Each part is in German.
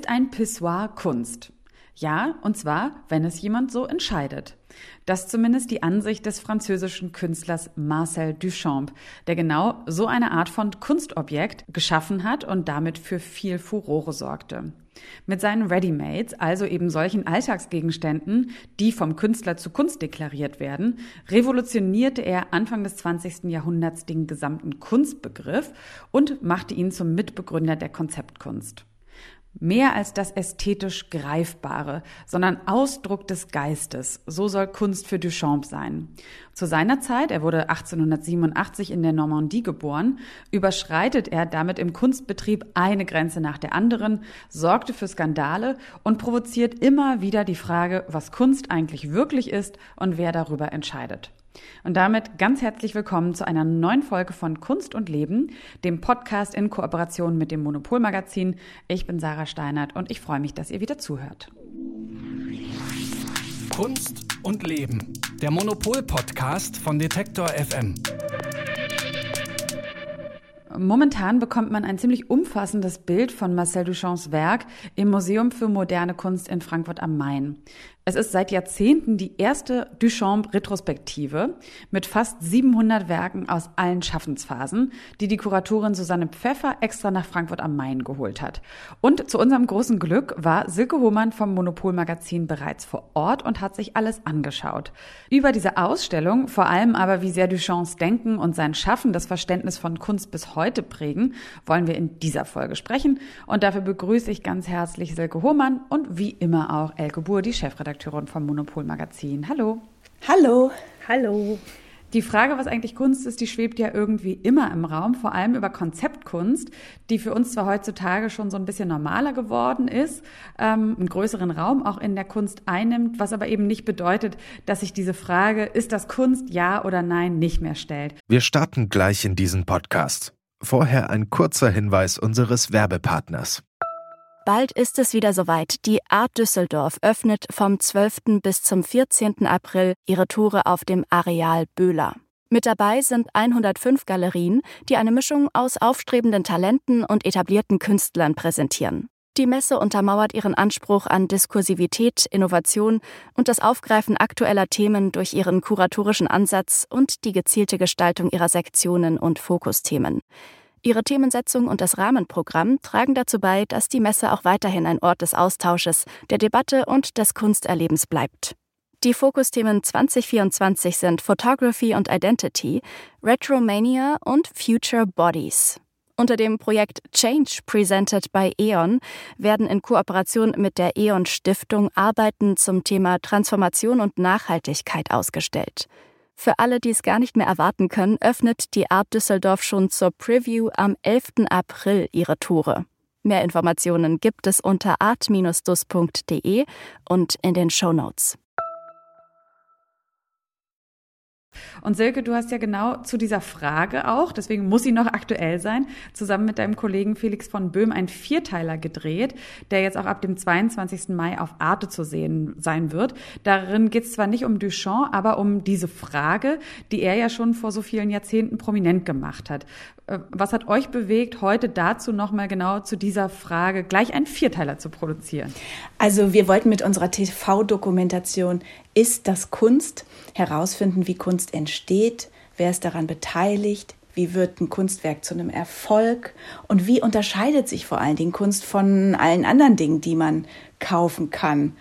Ist ein Pissoir Kunst? Ja, und zwar, wenn es jemand so entscheidet. Das zumindest die Ansicht des französischen Künstlers Marcel Duchamp, der genau so eine Art von Kunstobjekt geschaffen hat und damit für viel Furore sorgte. Mit seinen Readymates, also eben solchen Alltagsgegenständen, die vom Künstler zu Kunst deklariert werden, revolutionierte er Anfang des 20. Jahrhunderts den gesamten Kunstbegriff und machte ihn zum Mitbegründer der Konzeptkunst. Mehr als das ästhetisch Greifbare, sondern Ausdruck des Geistes. So soll Kunst für Duchamp sein. Zu seiner Zeit, er wurde 1887 in der Normandie geboren, überschreitet er damit im Kunstbetrieb eine Grenze nach der anderen, sorgte für Skandale und provoziert immer wieder die Frage, was Kunst eigentlich wirklich ist und wer darüber entscheidet. Und damit ganz herzlich willkommen zu einer neuen Folge von Kunst und Leben, dem Podcast in Kooperation mit dem Monopolmagazin. Ich bin Sarah Steinert und ich freue mich, dass ihr wieder zuhört. Kunst und Leben, der Monopol-Podcast von Detektor FM. Momentan bekommt man ein ziemlich umfassendes Bild von Marcel Duchamps Werk im Museum für moderne Kunst in Frankfurt am Main. Es ist seit Jahrzehnten die erste Duchamp-Retrospektive mit fast 700 Werken aus allen Schaffensphasen, die die Kuratorin Susanne Pfeffer extra nach Frankfurt am Main geholt hat. Und zu unserem großen Glück war Silke Hohmann vom Monopol-Magazin bereits vor Ort und hat sich alles angeschaut. Über diese Ausstellung, vor allem aber wie sehr Duchamps Denken und sein Schaffen das Verständnis von Kunst bis heute prägen, wollen wir in dieser Folge sprechen. Und dafür begrüße ich ganz herzlich Silke Hohmann und wie immer auch Elke Buhr, die Chefredakteurin Chefredakteurin vom Monopol Magazin. Hallo. Hallo. Hallo. Die Frage, was eigentlich Kunst ist, die schwebt ja irgendwie immer im Raum, vor allem über Konzeptkunst, die für uns zwar heutzutage schon so ein bisschen normaler geworden ist, ähm, einen größeren Raum auch in der Kunst einnimmt, was aber eben nicht bedeutet, dass sich diese Frage, ist das Kunst, ja oder nein, nicht mehr stellt. Wir starten gleich in diesen Podcast. Vorher ein kurzer Hinweis unseres Werbepartners. Bald ist es wieder soweit. Die Art Düsseldorf öffnet vom 12. bis zum 14. April ihre Tore auf dem Areal Böhler. Mit dabei sind 105 Galerien, die eine Mischung aus aufstrebenden Talenten und etablierten Künstlern präsentieren. Die Messe untermauert ihren Anspruch an Diskursivität, Innovation und das Aufgreifen aktueller Themen durch ihren kuratorischen Ansatz und die gezielte Gestaltung ihrer Sektionen und Fokusthemen. Ihre Themensetzung und das Rahmenprogramm tragen dazu bei, dass die Messe auch weiterhin ein Ort des Austausches, der Debatte und des Kunsterlebens bleibt. Die Fokusthemen 2024 sind Photography und Identity, Retromania und Future Bodies. Unter dem Projekt Change Presented by E.ON werden in Kooperation mit der E.ON Stiftung Arbeiten zum Thema Transformation und Nachhaltigkeit ausgestellt. Für alle, die es gar nicht mehr erwarten können, öffnet die Art Düsseldorf schon zur Preview am 11. April ihre Tore. Mehr Informationen gibt es unter art-dus.de und in den Show Notes. Und Silke, du hast ja genau zu dieser Frage auch, deswegen muss sie noch aktuell sein, zusammen mit deinem Kollegen Felix von Böhm einen Vierteiler gedreht, der jetzt auch ab dem 22. Mai auf Arte zu sehen sein wird. Darin geht es zwar nicht um Duchamp, aber um diese Frage, die er ja schon vor so vielen Jahrzehnten prominent gemacht hat. Äh, was hat euch bewegt, heute dazu nochmal genau zu dieser Frage gleich einen Vierteiler zu produzieren? Also wir wollten mit unserer TV-Dokumentation Ist das Kunst herausfinden, wie Kunst entsteht, wer ist daran beteiligt, wie wird ein Kunstwerk zu einem Erfolg und wie unterscheidet sich vor allen Dingen Kunst von allen anderen Dingen, die man kaufen kann.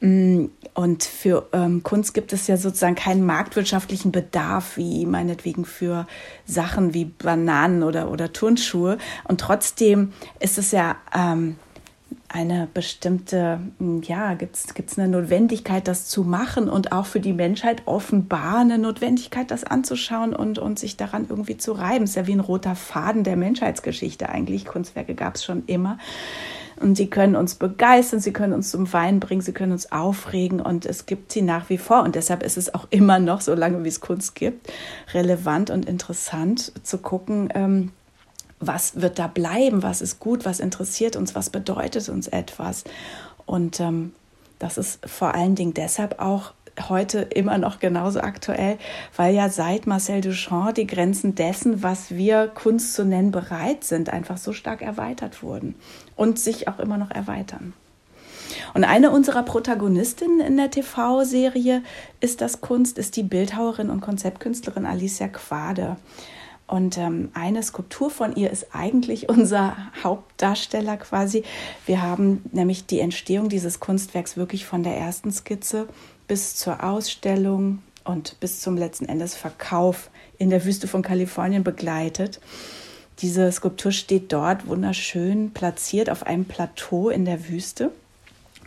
Mm, und für ähm, Kunst gibt es ja sozusagen keinen marktwirtschaftlichen Bedarf, wie meinetwegen für Sachen wie Bananen oder, oder Turnschuhe. Und trotzdem ist es ja ähm, eine bestimmte, mm, ja, gibt es eine Notwendigkeit, das zu machen und auch für die Menschheit offenbar eine Notwendigkeit, das anzuschauen und, und sich daran irgendwie zu reiben. Ist ja wie ein roter Faden der Menschheitsgeschichte eigentlich. Kunstwerke gab es schon immer. Und sie können uns begeistern, sie können uns zum Wein bringen, sie können uns aufregen und es gibt sie nach wie vor. Und deshalb ist es auch immer noch, solange wie es Kunst gibt, relevant und interessant zu gucken, ähm, was wird da bleiben, was ist gut, was interessiert uns, was bedeutet uns etwas. Und ähm, das ist vor allen Dingen deshalb auch heute immer noch genauso aktuell, weil ja seit Marcel Duchamp die Grenzen dessen, was wir Kunst zu nennen bereit sind, einfach so stark erweitert wurden und sich auch immer noch erweitern. Und eine unserer Protagonistinnen in der TV-Serie ist das Kunst, ist die Bildhauerin und Konzeptkünstlerin Alicia Quade. Und ähm, eine Skulptur von ihr ist eigentlich unser Hauptdarsteller quasi. Wir haben nämlich die Entstehung dieses Kunstwerks wirklich von der ersten Skizze bis zur Ausstellung und bis zum letzten Endes Verkauf in der Wüste von Kalifornien begleitet. Diese Skulptur steht dort wunderschön platziert auf einem Plateau in der Wüste.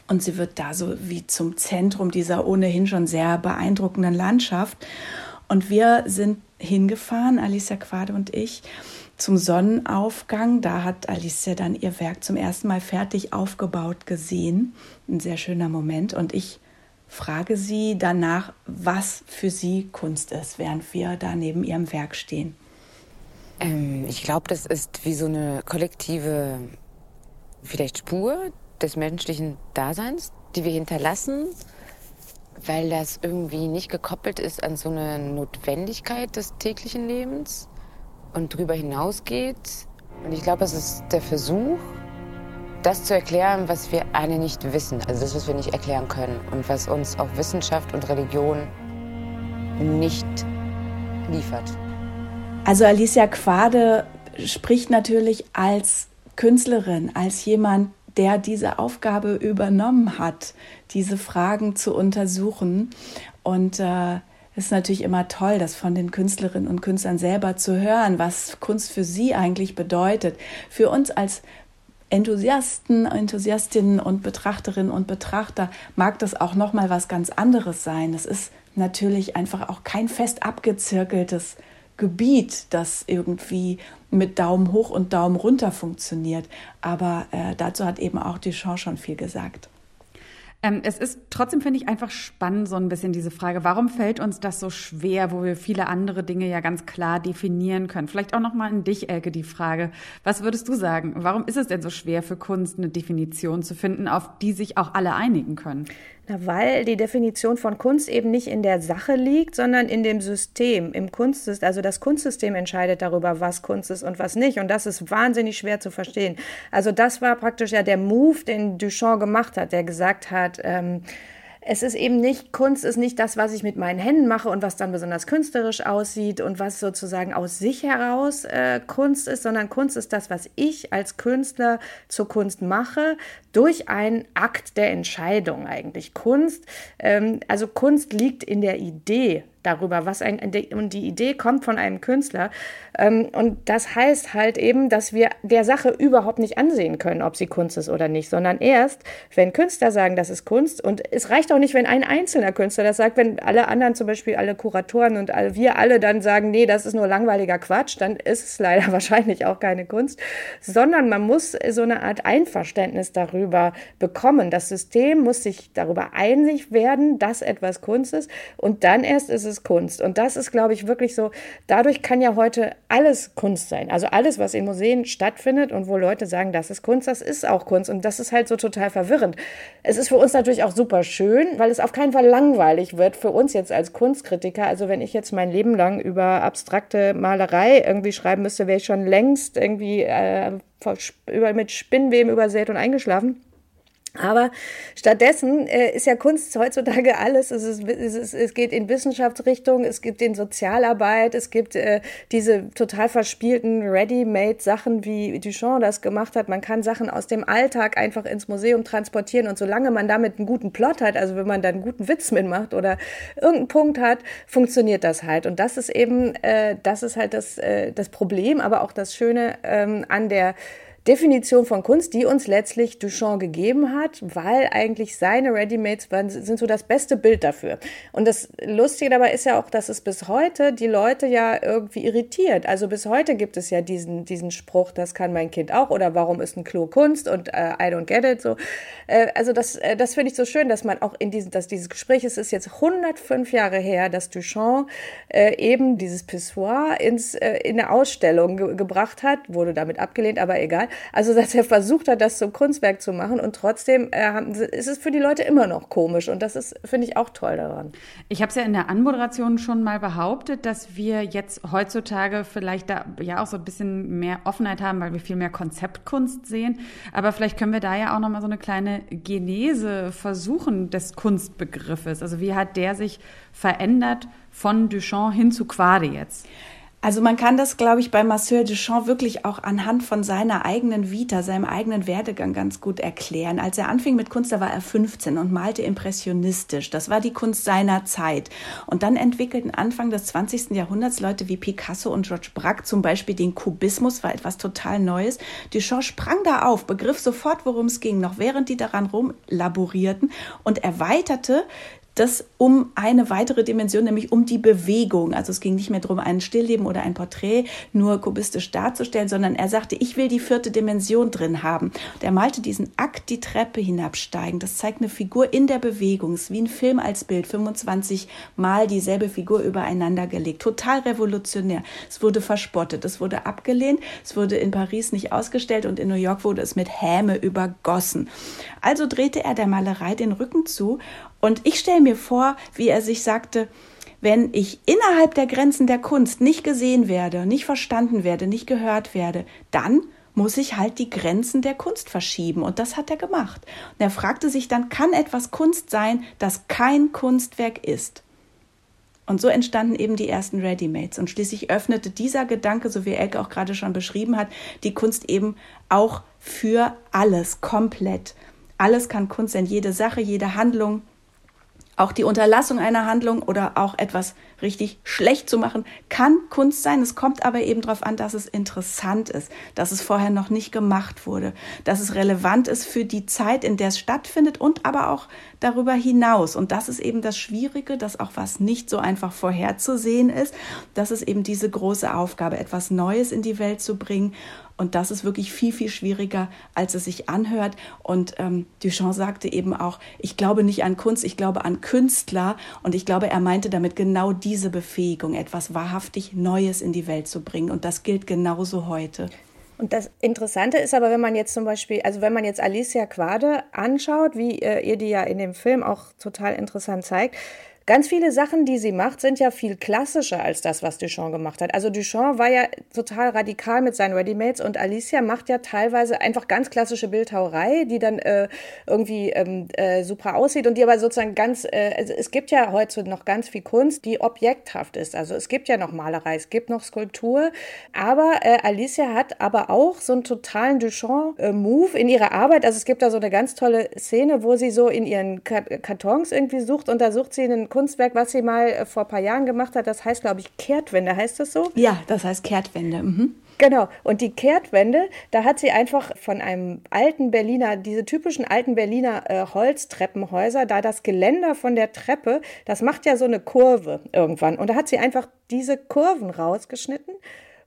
Und sie wird da so wie zum Zentrum dieser ohnehin schon sehr beeindruckenden Landschaft. Und wir sind hingefahren, Alicia Quade und ich, zum Sonnenaufgang. Da hat Alicia dann ihr Werk zum ersten Mal fertig aufgebaut gesehen. Ein sehr schöner Moment. Und ich frage sie danach, was für sie Kunst ist, während wir da neben ihrem Werk stehen. Ähm, ich glaube, das ist wie so eine kollektive, vielleicht Spur des menschlichen Daseins, die wir hinterlassen weil das irgendwie nicht gekoppelt ist an so eine Notwendigkeit des täglichen Lebens und darüber hinausgeht. Und ich glaube, es ist der Versuch, das zu erklären, was wir alle nicht wissen, also das, was wir nicht erklären können und was uns auch Wissenschaft und Religion nicht liefert. Also Alicia Quade spricht natürlich als Künstlerin, als jemand, der diese Aufgabe übernommen hat, diese Fragen zu untersuchen. Und äh, es ist natürlich immer toll, das von den Künstlerinnen und Künstlern selber zu hören, was Kunst für sie eigentlich bedeutet. Für uns als Enthusiasten, Enthusiastinnen und Betrachterinnen und Betrachter mag das auch noch mal was ganz anderes sein. Das ist natürlich einfach auch kein fest abgezirkeltes Gebiet, das irgendwie mit Daumen hoch und Daumen runter funktioniert. Aber äh, dazu hat eben auch Duchamp schon viel gesagt. Ähm, es ist trotzdem, finde ich, einfach spannend, so ein bisschen diese Frage, warum fällt uns das so schwer, wo wir viele andere Dinge ja ganz klar definieren können? Vielleicht auch nochmal in dich, Elke, die Frage. Was würdest du sagen? Warum ist es denn so schwer für Kunst, eine Definition zu finden, auf die sich auch alle einigen können? Na, weil die Definition von Kunst eben nicht in der Sache liegt, sondern in dem System, im Kunstsystem. Also das Kunstsystem entscheidet darüber, was Kunst ist und was nicht. Und das ist wahnsinnig schwer zu verstehen. Also das war praktisch ja der Move, den Duchamp gemacht hat, der gesagt hat, ähm, es ist eben nicht, Kunst ist nicht das, was ich mit meinen Händen mache und was dann besonders künstlerisch aussieht und was sozusagen aus sich heraus äh, Kunst ist, sondern Kunst ist das, was ich als Künstler zur Kunst mache, durch einen Akt der Entscheidung eigentlich. Kunst, ähm, also Kunst liegt in der Idee darüber, was ein, und die Idee kommt von einem Künstler. Ähm, und das heißt halt eben, dass wir der Sache überhaupt nicht ansehen können, ob sie Kunst ist oder nicht, sondern erst, wenn Künstler sagen, das ist Kunst. Und es reicht auch nicht, wenn ein einzelner Künstler das sagt, wenn alle anderen, zum Beispiel alle Kuratoren und all, wir alle dann sagen, nee, das ist nur langweiliger Quatsch, dann ist es leider wahrscheinlich auch keine Kunst, sondern man muss so eine Art Einverständnis darüber bekommen. Das System muss sich darüber einig werden, dass etwas Kunst ist und dann erst ist es ist Kunst. Und das ist, glaube ich, wirklich so, dadurch kann ja heute alles Kunst sein. Also alles, was in Museen stattfindet und wo Leute sagen, das ist Kunst, das ist auch Kunst. Und das ist halt so total verwirrend. Es ist für uns natürlich auch super schön, weil es auf keinen Fall langweilig wird für uns jetzt als Kunstkritiker. Also wenn ich jetzt mein Leben lang über abstrakte Malerei irgendwie schreiben müsste, wäre ich schon längst irgendwie äh, mit Spinnweben übersät und eingeschlafen. Aber stattdessen äh, ist ja Kunst heutzutage alles. Es, ist, es, ist, es geht in Wissenschaftsrichtung, es gibt in Sozialarbeit, es gibt äh, diese total verspielten Ready-Made-Sachen, wie Duchamp das gemacht hat. Man kann Sachen aus dem Alltag einfach ins Museum transportieren und solange man damit einen guten Plot hat, also wenn man da einen guten Witz mitmacht oder irgendeinen Punkt hat, funktioniert das halt. Und das ist eben, äh, das ist halt das, äh, das Problem, aber auch das Schöne ähm, an der Definition von Kunst, die uns letztlich Duchamp gegeben hat, weil eigentlich seine Readymates sind so das beste Bild dafür. Und das Lustige dabei ist ja auch, dass es bis heute die Leute ja irgendwie irritiert. Also bis heute gibt es ja diesen, diesen Spruch, das kann mein Kind auch oder warum ist ein Klo Kunst und äh, I don't get it so. Äh, also das, äh, das finde ich so schön, dass man auch in diesem, dass dieses Gespräch, es ist jetzt 105 Jahre her, dass Duchamp äh, eben dieses Pissoir ins, äh, in eine Ausstellung ge gebracht hat, wurde damit abgelehnt, aber egal. Also, dass er versucht hat, das zum Kunstwerk zu machen und trotzdem äh, ist es für die Leute immer noch komisch und das ist, finde ich, auch toll daran. Ich habe es ja in der Anmoderation schon mal behauptet, dass wir jetzt heutzutage vielleicht da ja auch so ein bisschen mehr Offenheit haben, weil wir viel mehr Konzeptkunst sehen. Aber vielleicht können wir da ja auch nochmal so eine kleine Genese versuchen des Kunstbegriffes. Also wie hat der sich verändert von Duchamp hin zu Quade jetzt? Also man kann das, glaube ich, bei Marcel Duchamp wirklich auch anhand von seiner eigenen Vita, seinem eigenen Werdegang ganz gut erklären. Als er anfing mit Kunst, da war er 15 und malte impressionistisch. Das war die Kunst seiner Zeit. Und dann entwickelten Anfang des 20. Jahrhunderts Leute wie Picasso und George Braque zum Beispiel den Kubismus, war etwas total Neues. Duchamp sprang da auf, begriff sofort, worum es ging, noch während die daran rumlaborierten und erweiterte das um eine weitere Dimension, nämlich um die Bewegung. Also es ging nicht mehr darum, ein Stillleben oder ein Porträt nur kubistisch darzustellen, sondern er sagte, ich will die vierte Dimension drin haben. Und er malte diesen Akt, die Treppe hinabsteigen. Das zeigt eine Figur in der Bewegung. Es ist wie ein Film als Bild, 25 Mal dieselbe Figur übereinander gelegt. Total revolutionär. Es wurde verspottet, es wurde abgelehnt, es wurde in Paris nicht ausgestellt und in New York wurde es mit Häme übergossen. Also drehte er der Malerei den Rücken zu und ich stelle mir vor, wie er sich sagte, wenn ich innerhalb der Grenzen der Kunst nicht gesehen werde, nicht verstanden werde, nicht gehört werde, dann muss ich halt die Grenzen der Kunst verschieben. Und das hat er gemacht. Und er fragte sich dann, kann etwas Kunst sein, das kein Kunstwerk ist? Und so entstanden eben die ersten Readymates. Und schließlich öffnete dieser Gedanke, so wie Elke auch gerade schon beschrieben hat, die Kunst eben auch für alles komplett. Alles kann Kunst sein, jede Sache, jede Handlung, auch die Unterlassung einer Handlung oder auch etwas richtig schlecht zu machen, kann Kunst sein. Es kommt aber eben darauf an, dass es interessant ist, dass es vorher noch nicht gemacht wurde, dass es relevant ist für die Zeit, in der es stattfindet und aber auch darüber hinaus. Und das ist eben das Schwierige, dass auch was nicht so einfach vorherzusehen ist. Das ist eben diese große Aufgabe, etwas Neues in die Welt zu bringen und das ist wirklich viel, viel schwieriger, als es sich anhört. Und ähm, Duchamp sagte eben auch, ich glaube nicht an Kunst, ich glaube an Künstler. Und ich glaube, er meinte damit genau diese Befähigung, etwas wahrhaftig Neues in die Welt zu bringen. Und das gilt genauso heute. Und das Interessante ist aber, wenn man jetzt zum Beispiel, also wenn man jetzt Alicia Quade anschaut, wie äh, ihr die ja in dem Film auch total interessant zeigt, Ganz viele Sachen, die sie macht, sind ja viel klassischer als das, was Duchamp gemacht hat. Also Duchamp war ja total radikal mit seinen Readymates und Alicia macht ja teilweise einfach ganz klassische Bildhauerei, die dann äh, irgendwie ähm, äh, super aussieht und die aber sozusagen ganz, äh, also es gibt ja heute noch ganz viel Kunst, die objekthaft ist. Also es gibt ja noch Malerei, es gibt noch Skulptur, aber äh, Alicia hat aber auch so einen totalen Duchamp-Move in ihrer Arbeit. Also es gibt da so eine ganz tolle Szene, wo sie so in ihren Kartons irgendwie sucht und da sucht sie einen Kunstwerk, was sie mal äh, vor ein paar Jahren gemacht hat. Das heißt, glaube ich, Kehrtwende. Heißt das so? Ja, das heißt Kehrtwende. Mhm. Genau. Und die Kehrtwende, da hat sie einfach von einem alten Berliner, diese typischen alten Berliner äh, Holztreppenhäuser, da das Geländer von der Treppe, das macht ja so eine Kurve irgendwann. Und da hat sie einfach diese Kurven rausgeschnitten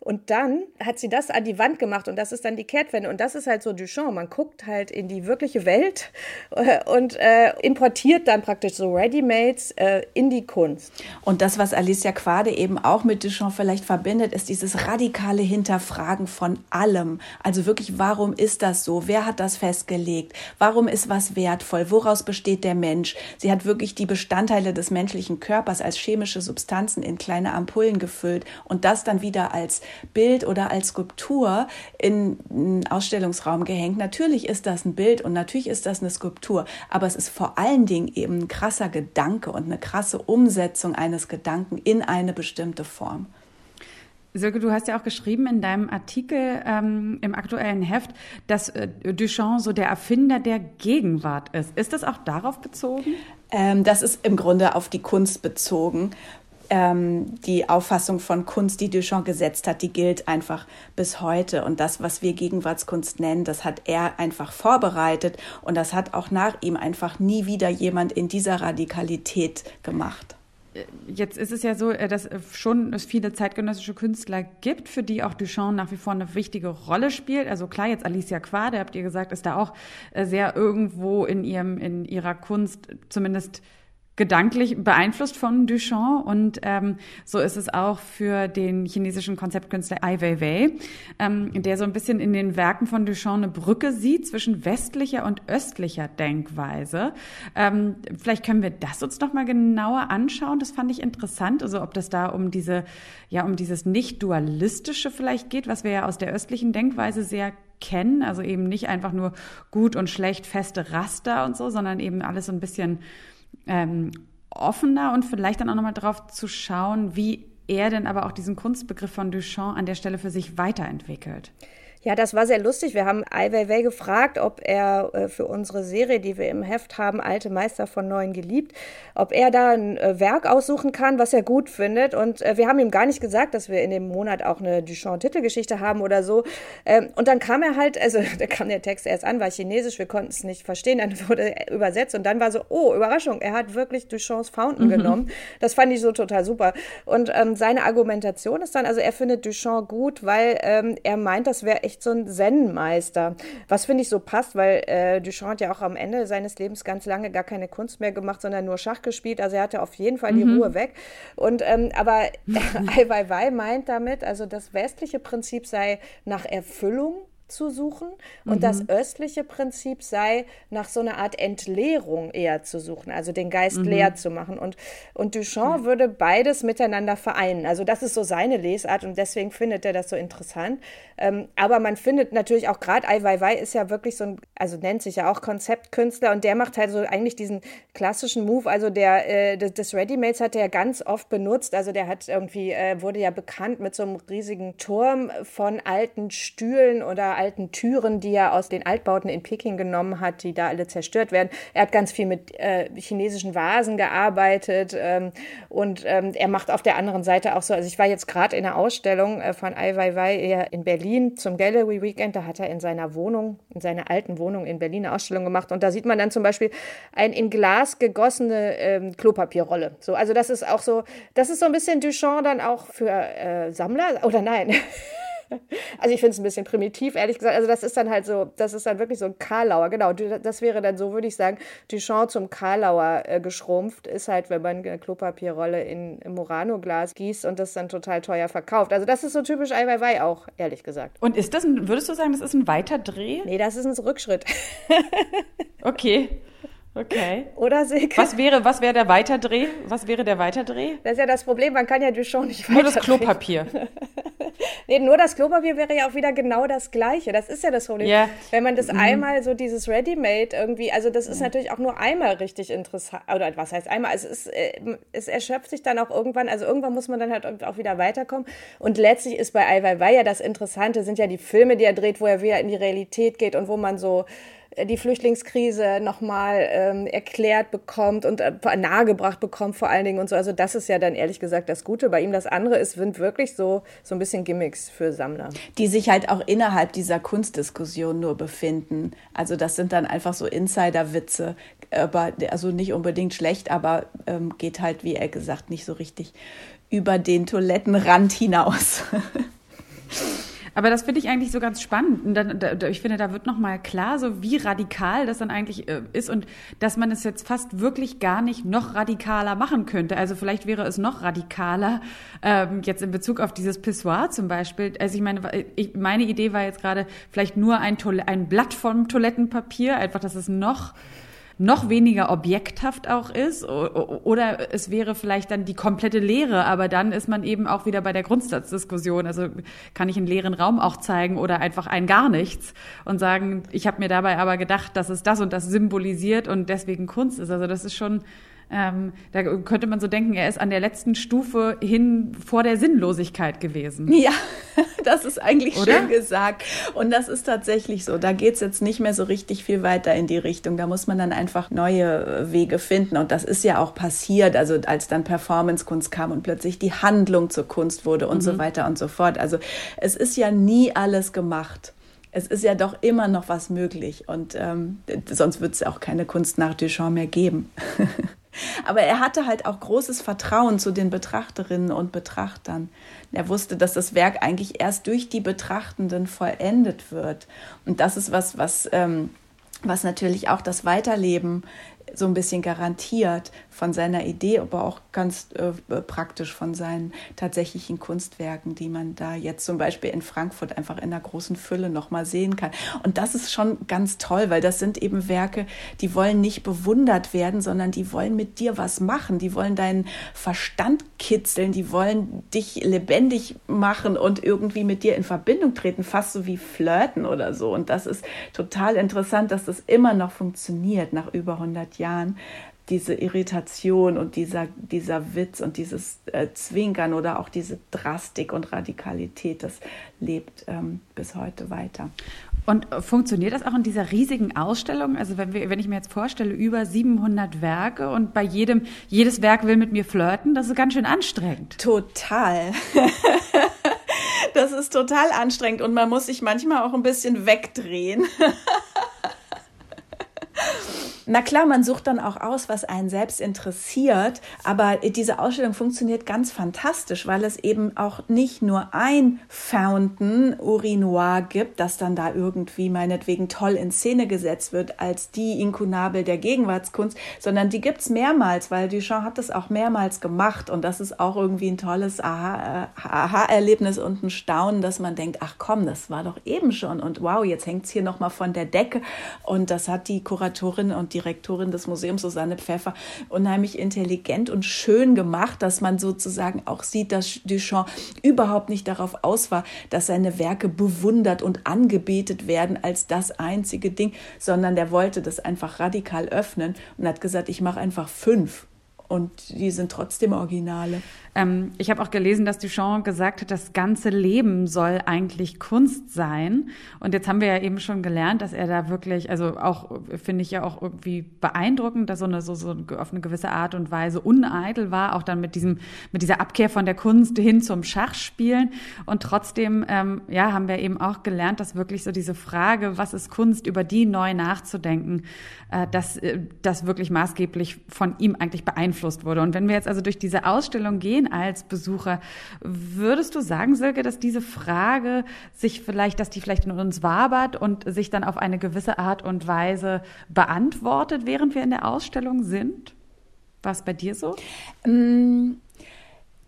und dann hat sie das an die Wand gemacht und das ist dann die Kehrtwende. Und das ist halt so Duchamp. Man guckt halt in die wirkliche Welt äh, und äh, importiert dann praktisch so Readymates äh, in die Kunst. Und das, was Alicia Quade eben auch mit Duchamp vielleicht verbindet, ist dieses radikale Hinterfragen von allem. Also wirklich, warum ist das so? Wer hat das festgelegt? Warum ist was wertvoll? Woraus besteht der Mensch? Sie hat wirklich die Bestandteile des menschlichen Körpers als chemische Substanzen in kleine Ampullen gefüllt und das dann wieder als Bild oder als Skulptur in einen Ausstellungsraum gehängt. Natürlich ist das ein Bild und natürlich ist das eine Skulptur, aber es ist vor allen Dingen eben ein krasser Gedanke und eine krasse Umsetzung eines Gedanken in eine bestimmte Form. Silke, du hast ja auch geschrieben in deinem Artikel ähm, im aktuellen Heft, dass äh, Duchamp so der Erfinder der Gegenwart ist. Ist das auch darauf bezogen? Ähm, das ist im Grunde auf die Kunst bezogen ähm, die Auffassung von Kunst, die Duchamp gesetzt hat, die gilt einfach bis heute. Und das, was wir Gegenwartskunst nennen, das hat er einfach vorbereitet und das hat auch nach ihm einfach nie wieder jemand in dieser Radikalität gemacht. Jetzt ist es ja so, äh, dass schon es viele zeitgenössische Künstler gibt, für die auch Duchamp nach wie vor eine wichtige Rolle spielt. Also klar, jetzt Alicia Quade, habt ihr gesagt, ist da auch äh, sehr irgendwo in ihrem, in ihrer Kunst zumindest gedanklich beeinflusst von Duchamp und ähm, so ist es auch für den chinesischen Konzeptkünstler Ai Weiwei, ähm, der so ein bisschen in den Werken von Duchamp eine Brücke sieht zwischen westlicher und östlicher Denkweise. Ähm, vielleicht können wir das uns noch mal genauer anschauen. Das fand ich interessant, also ob das da um diese ja um dieses nicht dualistische vielleicht geht, was wir ja aus der östlichen Denkweise sehr kennen, also eben nicht einfach nur gut und schlecht feste Raster und so, sondern eben alles so ein bisschen ähm, offener und vielleicht dann auch nochmal drauf zu schauen, wie er denn aber auch diesen Kunstbegriff von Duchamp an der Stelle für sich weiterentwickelt. Ja, das war sehr lustig. Wir haben Ai Weiwei gefragt, ob er äh, für unsere Serie, die wir im Heft haben, Alte Meister von Neuen geliebt, ob er da ein äh, Werk aussuchen kann, was er gut findet. Und äh, wir haben ihm gar nicht gesagt, dass wir in dem Monat auch eine Duchamp-Titelgeschichte haben oder so. Ähm, und dann kam er halt, also da kam der Text erst an, war chinesisch, wir konnten es nicht verstehen, dann wurde er übersetzt und dann war so, oh, Überraschung, er hat wirklich Duchamps Fountain mhm. genommen. Das fand ich so total super. Und ähm, seine Argumentation ist dann, also er findet Duchamp gut, weil ähm, er meint, das wäre echt echt so ein Zen-Meister. Was finde ich so passt, weil äh, Duchamp hat ja auch am Ende seines Lebens ganz lange gar keine Kunst mehr gemacht, sondern nur Schach gespielt. Also er hatte auf jeden Fall die mhm. Ruhe weg. Und ähm, aber Ai Weiwei meint damit, also das westliche Prinzip sei nach Erfüllung zu suchen und mhm. das östliche Prinzip sei, nach so einer Art Entleerung eher zu suchen, also den Geist mhm. leer zu machen. Und, und Duchamp mhm. würde beides miteinander vereinen. Also das ist so seine Lesart und deswegen findet er das so interessant. Ähm, aber man findet natürlich auch gerade Ai Weiwei ist ja wirklich so ein, also nennt sich ja auch Konzeptkünstler und der macht halt so eigentlich diesen klassischen Move, also der äh, des Readymates hat er ja ganz oft benutzt. Also der hat irgendwie, äh, wurde ja bekannt mit so einem riesigen Turm von alten Stühlen oder alten Türen, die er aus den Altbauten in Peking genommen hat, die da alle zerstört werden. Er hat ganz viel mit äh, chinesischen Vasen gearbeitet ähm, und ähm, er macht auf der anderen Seite auch so, also ich war jetzt gerade in einer Ausstellung äh, von Ai Weiwei in Berlin zum Gallery Weekend, da hat er in seiner Wohnung, in seiner alten Wohnung in Berlin eine Ausstellung gemacht und da sieht man dann zum Beispiel ein in Glas gegossene ähm, Klopapierrolle. So, also das ist auch so, das ist so ein bisschen Duchamp dann auch für äh, Sammler oder nein? Also ich finde es ein bisschen primitiv, ehrlich gesagt. Also das ist dann halt so, das ist dann wirklich so ein Karlauer. Genau, das wäre dann so, würde ich sagen, Duchamp zum Karlauer äh, geschrumpft, ist halt, wenn man eine Klopapierrolle in, in Murano-Glas gießt und das dann total teuer verkauft. Also das ist so typisch Ai Weiwei auch, ehrlich gesagt. Und ist das, ein, würdest du sagen, das ist ein weiter Dreh? Nee, das ist ein Rückschritt. okay. Okay. Oder Silke? Was wäre, was wäre der Weiterdreh? Was wäre der Weiterdreh? Das ist ja das Problem, man kann ja Duchamp nicht Nur das Klopapier. nee, nur das Klopapier wäre ja auch wieder genau das Gleiche. Das ist ja das Problem. Yeah. Wenn man das mhm. einmal so dieses Ready-Made irgendwie, also das ist mhm. natürlich auch nur einmal richtig interessant, oder was heißt einmal? Also es, ist, äh, es erschöpft sich dann auch irgendwann, also irgendwann muss man dann halt auch wieder weiterkommen. Und letztlich ist bei Ai Weiwei ja das Interessante, sind ja die Filme, die er dreht, wo er wieder in die Realität geht und wo man so die Flüchtlingskrise nochmal ähm, erklärt bekommt und äh, nahegebracht bekommt vor allen Dingen und so. Also das ist ja dann ehrlich gesagt das Gute. Bei ihm das andere ist, sind wirklich so, so ein bisschen Gimmicks für Sammler. Die sich halt auch innerhalb dieser Kunstdiskussion nur befinden. Also das sind dann einfach so Insider-Witze, aber also nicht unbedingt schlecht, aber ähm, geht halt, wie er gesagt, nicht so richtig über den Toilettenrand hinaus. Aber das finde ich eigentlich so ganz spannend. Dann, da, ich finde, da wird nochmal klar, so wie radikal das dann eigentlich äh, ist und dass man es jetzt fast wirklich gar nicht noch radikaler machen könnte. Also vielleicht wäre es noch radikaler, ähm, jetzt in Bezug auf dieses Pissoir zum Beispiel. Also ich meine, ich, meine Idee war jetzt gerade vielleicht nur ein, ein Blatt vom Toilettenpapier, einfach, dass es noch noch weniger objekthaft auch ist oder es wäre vielleicht dann die komplette Lehre, aber dann ist man eben auch wieder bei der Grundsatzdiskussion. Also kann ich einen leeren Raum auch zeigen oder einfach ein gar nichts und sagen, ich habe mir dabei aber gedacht, dass es das und das symbolisiert und deswegen Kunst ist. Also das ist schon ähm, da könnte man so denken, er ist an der letzten Stufe hin vor der Sinnlosigkeit gewesen. Ja, das ist eigentlich Oder? schön gesagt. Und das ist tatsächlich so. Da geht es jetzt nicht mehr so richtig viel weiter in die Richtung. Da muss man dann einfach neue äh, Wege finden. Und das ist ja auch passiert, also als dann Performance-Kunst kam und plötzlich die Handlung zur Kunst wurde und mhm. so weiter und so fort. Also es ist ja nie alles gemacht es ist ja doch immer noch was möglich und ähm, sonst wird es auch keine Kunst nach Duchamp mehr geben. Aber er hatte halt auch großes Vertrauen zu den Betrachterinnen und Betrachtern. Er wusste, dass das Werk eigentlich erst durch die Betrachtenden vollendet wird. Und das ist was, was, ähm, was natürlich auch das Weiterleben so ein bisschen garantiert von seiner Idee, aber auch ganz äh, praktisch von seinen tatsächlichen Kunstwerken, die man da jetzt zum Beispiel in Frankfurt einfach in einer großen Fülle nochmal sehen kann. Und das ist schon ganz toll, weil das sind eben Werke, die wollen nicht bewundert werden, sondern die wollen mit dir was machen, die wollen deinen Verstand kitzeln, die wollen dich lebendig machen und irgendwie mit dir in Verbindung treten, fast so wie flirten oder so. Und das ist total interessant, dass das immer noch funktioniert nach über 100 Jahren, diese Irritation und dieser, dieser Witz und dieses äh, Zwinkern oder auch diese Drastik und Radikalität, das lebt ähm, bis heute weiter. Und funktioniert das auch in dieser riesigen Ausstellung? Also wenn, wir, wenn ich mir jetzt vorstelle, über 700 Werke und bei jedem, jedes Werk will mit mir flirten, das ist ganz schön anstrengend. Total. das ist total anstrengend und man muss sich manchmal auch ein bisschen wegdrehen. Na klar, man sucht dann auch aus, was einen selbst interessiert, aber diese Ausstellung funktioniert ganz fantastisch, weil es eben auch nicht nur ein Fountain Urinoir gibt, das dann da irgendwie meinetwegen toll in Szene gesetzt wird als die Inkunabel der Gegenwartskunst, sondern die gibt es mehrmals, weil Duchamp hat das auch mehrmals gemacht und das ist auch irgendwie ein tolles Aha-Erlebnis und ein Staunen, dass man denkt, ach komm, das war doch eben schon und wow, jetzt hängt es hier nochmal von der Decke und das hat die Kuratorin und die Direktorin des Museums, Susanne Pfeffer, unheimlich intelligent und schön gemacht, dass man sozusagen auch sieht, dass Duchamp überhaupt nicht darauf aus war, dass seine Werke bewundert und angebetet werden als das einzige Ding, sondern der wollte das einfach radikal öffnen und hat gesagt, ich mache einfach fünf und die sind trotzdem Originale. Ähm, ich habe auch gelesen, dass Duchamp gesagt hat, das ganze Leben soll eigentlich Kunst sein. Und jetzt haben wir ja eben schon gelernt, dass er da wirklich, also auch finde ich ja auch irgendwie beeindruckend, dass so eine so, so auf eine gewisse Art und Weise uneitel war, auch dann mit diesem mit dieser Abkehr von der Kunst hin zum Schachspielen. Und trotzdem, ähm, ja, haben wir eben auch gelernt, dass wirklich so diese Frage, was ist Kunst, über die neu nachzudenken, äh, dass äh, das wirklich maßgeblich von ihm eigentlich beeinflusst wurde. Und wenn wir jetzt also durch diese Ausstellung gehen als Besucher. Würdest du sagen, Silke, dass diese Frage sich vielleicht, dass die vielleicht in uns wabert und sich dann auf eine gewisse Art und Weise beantwortet, während wir in der Ausstellung sind? War es bei dir so? Mm,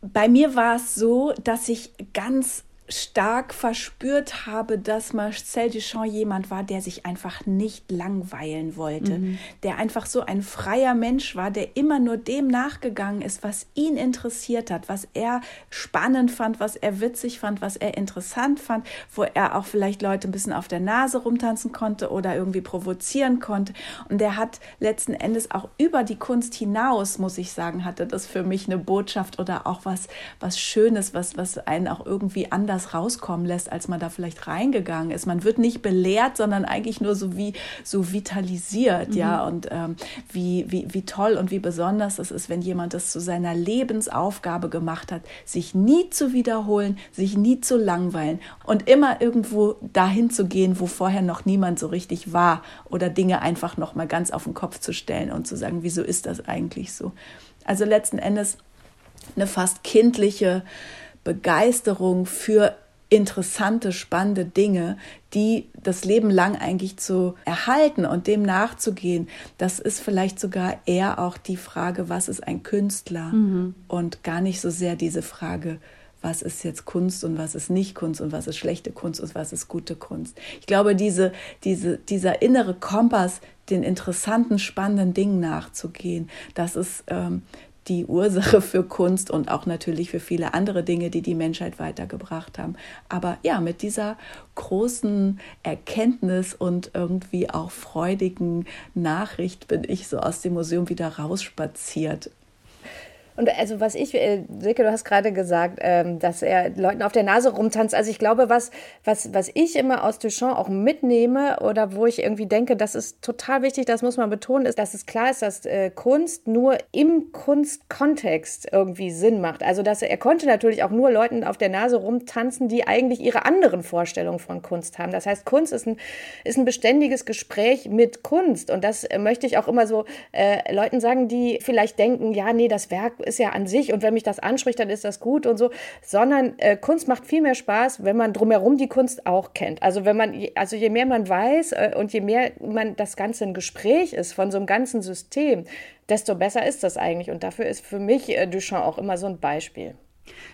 bei mir war es so, dass ich ganz stark verspürt habe, dass Marcel Duchamp jemand war, der sich einfach nicht langweilen wollte, mhm. der einfach so ein freier Mensch war, der immer nur dem nachgegangen ist, was ihn interessiert hat, was er spannend fand, was er witzig fand, was er interessant fand, wo er auch vielleicht Leute ein bisschen auf der Nase rumtanzen konnte oder irgendwie provozieren konnte. Und der hat letzten Endes auch über die Kunst hinaus, muss ich sagen, hatte das für mich eine Botschaft oder auch was, was Schönes, was, was einen auch irgendwie anders anders rauskommen lässt, als man da vielleicht reingegangen ist. Man wird nicht belehrt, sondern eigentlich nur so wie so vitalisiert, mhm. ja, und ähm, wie, wie, wie toll und wie besonders es ist, wenn jemand das zu seiner Lebensaufgabe gemacht hat, sich nie zu wiederholen, sich nie zu langweilen und immer irgendwo dahin zu gehen, wo vorher noch niemand so richtig war oder Dinge einfach noch mal ganz auf den Kopf zu stellen und zu sagen, wieso ist das eigentlich so? Also letzten Endes eine fast kindliche Begeisterung für interessante, spannende Dinge, die das Leben lang eigentlich zu erhalten und dem nachzugehen, das ist vielleicht sogar eher auch die Frage, was ist ein Künstler mhm. und gar nicht so sehr diese Frage, was ist jetzt Kunst und was ist nicht Kunst und was ist schlechte Kunst und was ist gute Kunst. Ich glaube, diese, diese, dieser innere Kompass, den interessanten, spannenden Dingen nachzugehen, das ist ähm, die Ursache für Kunst und auch natürlich für viele andere Dinge, die die Menschheit weitergebracht haben. Aber ja, mit dieser großen Erkenntnis und irgendwie auch freudigen Nachricht bin ich so aus dem Museum wieder rausspaziert und also was ich, äh, Silke, du hast gerade gesagt, ähm, dass er Leuten auf der Nase rumtanzt. Also ich glaube, was, was, was ich immer aus Duchamp auch mitnehme oder wo ich irgendwie denke, das ist total wichtig, das muss man betonen, ist, dass es klar ist, dass äh, Kunst nur im Kunstkontext irgendwie Sinn macht. Also dass er, er konnte natürlich auch nur Leuten auf der Nase rumtanzen, die eigentlich ihre anderen Vorstellungen von Kunst haben. Das heißt, Kunst ist ein, ist ein beständiges Gespräch mit Kunst. Und das äh, möchte ich auch immer so äh, Leuten sagen, die vielleicht denken, ja, nee, das Werk ist ja an sich und wenn mich das anspricht, dann ist das gut und so, sondern äh, Kunst macht viel mehr Spaß, wenn man drumherum die Kunst auch kennt. Also wenn man, also je mehr man weiß äh, und je mehr man das Ganze ein Gespräch ist von so einem ganzen System, desto besser ist das eigentlich. Und dafür ist für mich äh, Duchamp auch immer so ein Beispiel.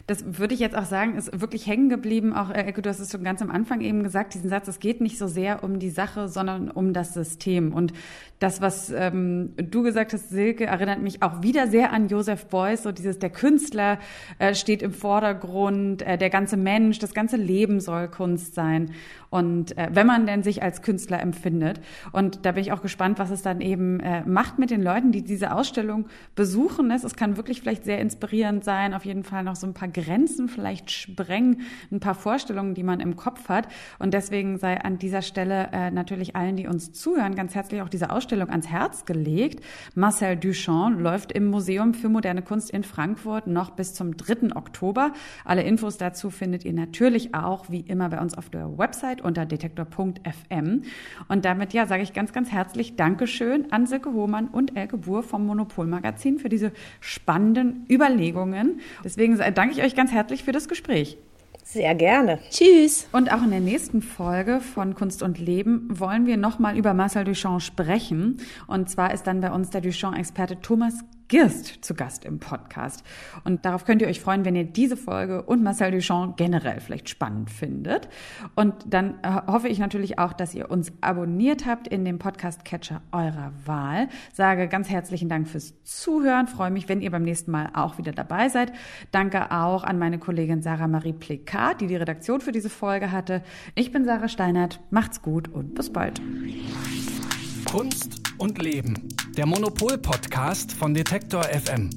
Das würde ich jetzt auch sagen, ist wirklich hängen geblieben. Auch äh, Ecke, du hast es schon ganz am Anfang eben gesagt, diesen Satz, es geht nicht so sehr um die Sache, sondern um das System. Und das, was ähm, du gesagt hast, Silke, erinnert mich auch wieder sehr an Joseph Beuys, so dieses, der Künstler äh, steht im Vordergrund, äh, der ganze Mensch, das ganze Leben soll Kunst sein. Und äh, wenn man denn sich als Künstler empfindet. Und da bin ich auch gespannt, was es dann eben äh, macht mit den Leuten, die diese Ausstellung besuchen. Es kann wirklich vielleicht sehr inspirierend sein, auf jeden Fall noch so ein paar Grenzen vielleicht sprengen, ein paar Vorstellungen, die man im Kopf hat. Und deswegen sei an dieser Stelle äh, natürlich allen, die uns zuhören, ganz herzlich auch diese Ausstellung ans Herz gelegt. Marcel Duchamp läuft im Museum für moderne Kunst in Frankfurt noch bis zum 3. Oktober. Alle Infos dazu findet ihr natürlich auch wie immer bei uns auf der Website unter detektor.fm. Und damit ja, sage ich ganz, ganz herzlich Dankeschön an Silke Hohmann und Elke Buhr vom Monopolmagazin für diese spannenden Überlegungen. Deswegen danke ich euch ganz herzlich für das Gespräch. Sehr gerne. Tschüss. Und auch in der nächsten Folge von Kunst und Leben wollen wir nochmal über Marcel Duchamp sprechen. Und zwar ist dann bei uns der Duchamp-Experte Thomas Girst zu Gast im Podcast. Und darauf könnt ihr euch freuen, wenn ihr diese Folge und Marcel Duchamp generell vielleicht spannend findet. Und dann äh, hoffe ich natürlich auch, dass ihr uns abonniert habt in dem Podcast-Catcher eurer Wahl. Sage ganz herzlichen Dank fürs Zuhören. Freue mich, wenn ihr beim nächsten Mal auch wieder dabei seid. Danke auch an meine Kollegin Sarah Marie Plekat, die die Redaktion für diese Folge hatte. Ich bin Sarah Steinert. Macht's gut und bis bald. Kunst und Leben. Der Monopol-Podcast von Detektor FM.